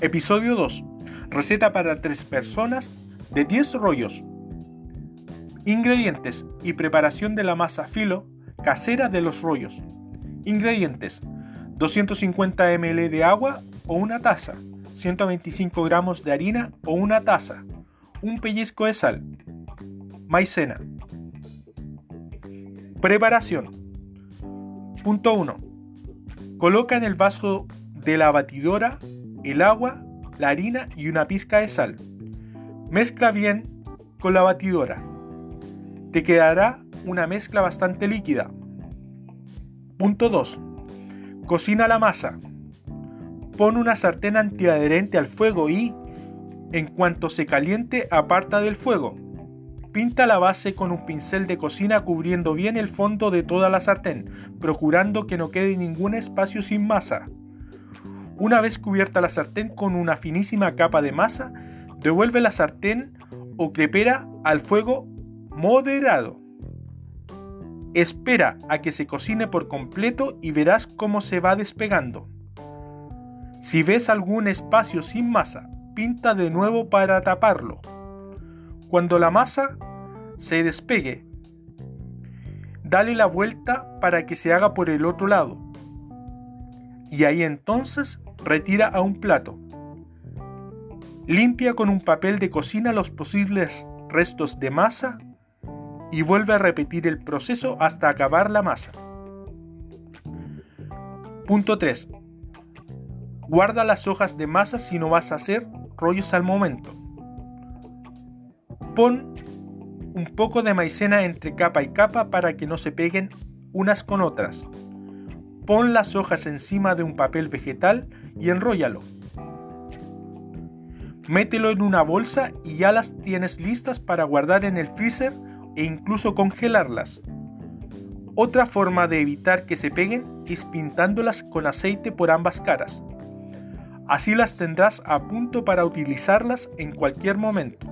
Episodio 2. Receta para 3 personas de 10 rollos. Ingredientes y preparación de la masa filo casera de los rollos. Ingredientes: 250 ml de agua o una taza, 125 gramos de harina o una taza, un pellizco de sal, maicena. Preparación. Punto 1. Coloca en el vaso de la batidora el agua, la harina y una pizca de sal. Mezcla bien con la batidora. Te quedará una mezcla bastante líquida. Punto 2. Cocina la masa. Pon una sartén antiadherente al fuego y, en cuanto se caliente, aparta del fuego. Pinta la base con un pincel de cocina cubriendo bien el fondo de toda la sartén, procurando que no quede ningún espacio sin masa. Una vez cubierta la sartén con una finísima capa de masa, devuelve la sartén o crepera al fuego moderado. Espera a que se cocine por completo y verás cómo se va despegando. Si ves algún espacio sin masa, pinta de nuevo para taparlo. Cuando la masa se despegue, dale la vuelta para que se haga por el otro lado. Y ahí entonces retira a un plato. Limpia con un papel de cocina los posibles restos de masa y vuelve a repetir el proceso hasta acabar la masa. Punto 3. Guarda las hojas de masa si no vas a hacer rollos al momento. Pon un poco de maicena entre capa y capa para que no se peguen unas con otras. Pon las hojas encima de un papel vegetal y enróllalo. Mételo en una bolsa y ya las tienes listas para guardar en el freezer e incluso congelarlas. Otra forma de evitar que se peguen es pintándolas con aceite por ambas caras. Así las tendrás a punto para utilizarlas en cualquier momento.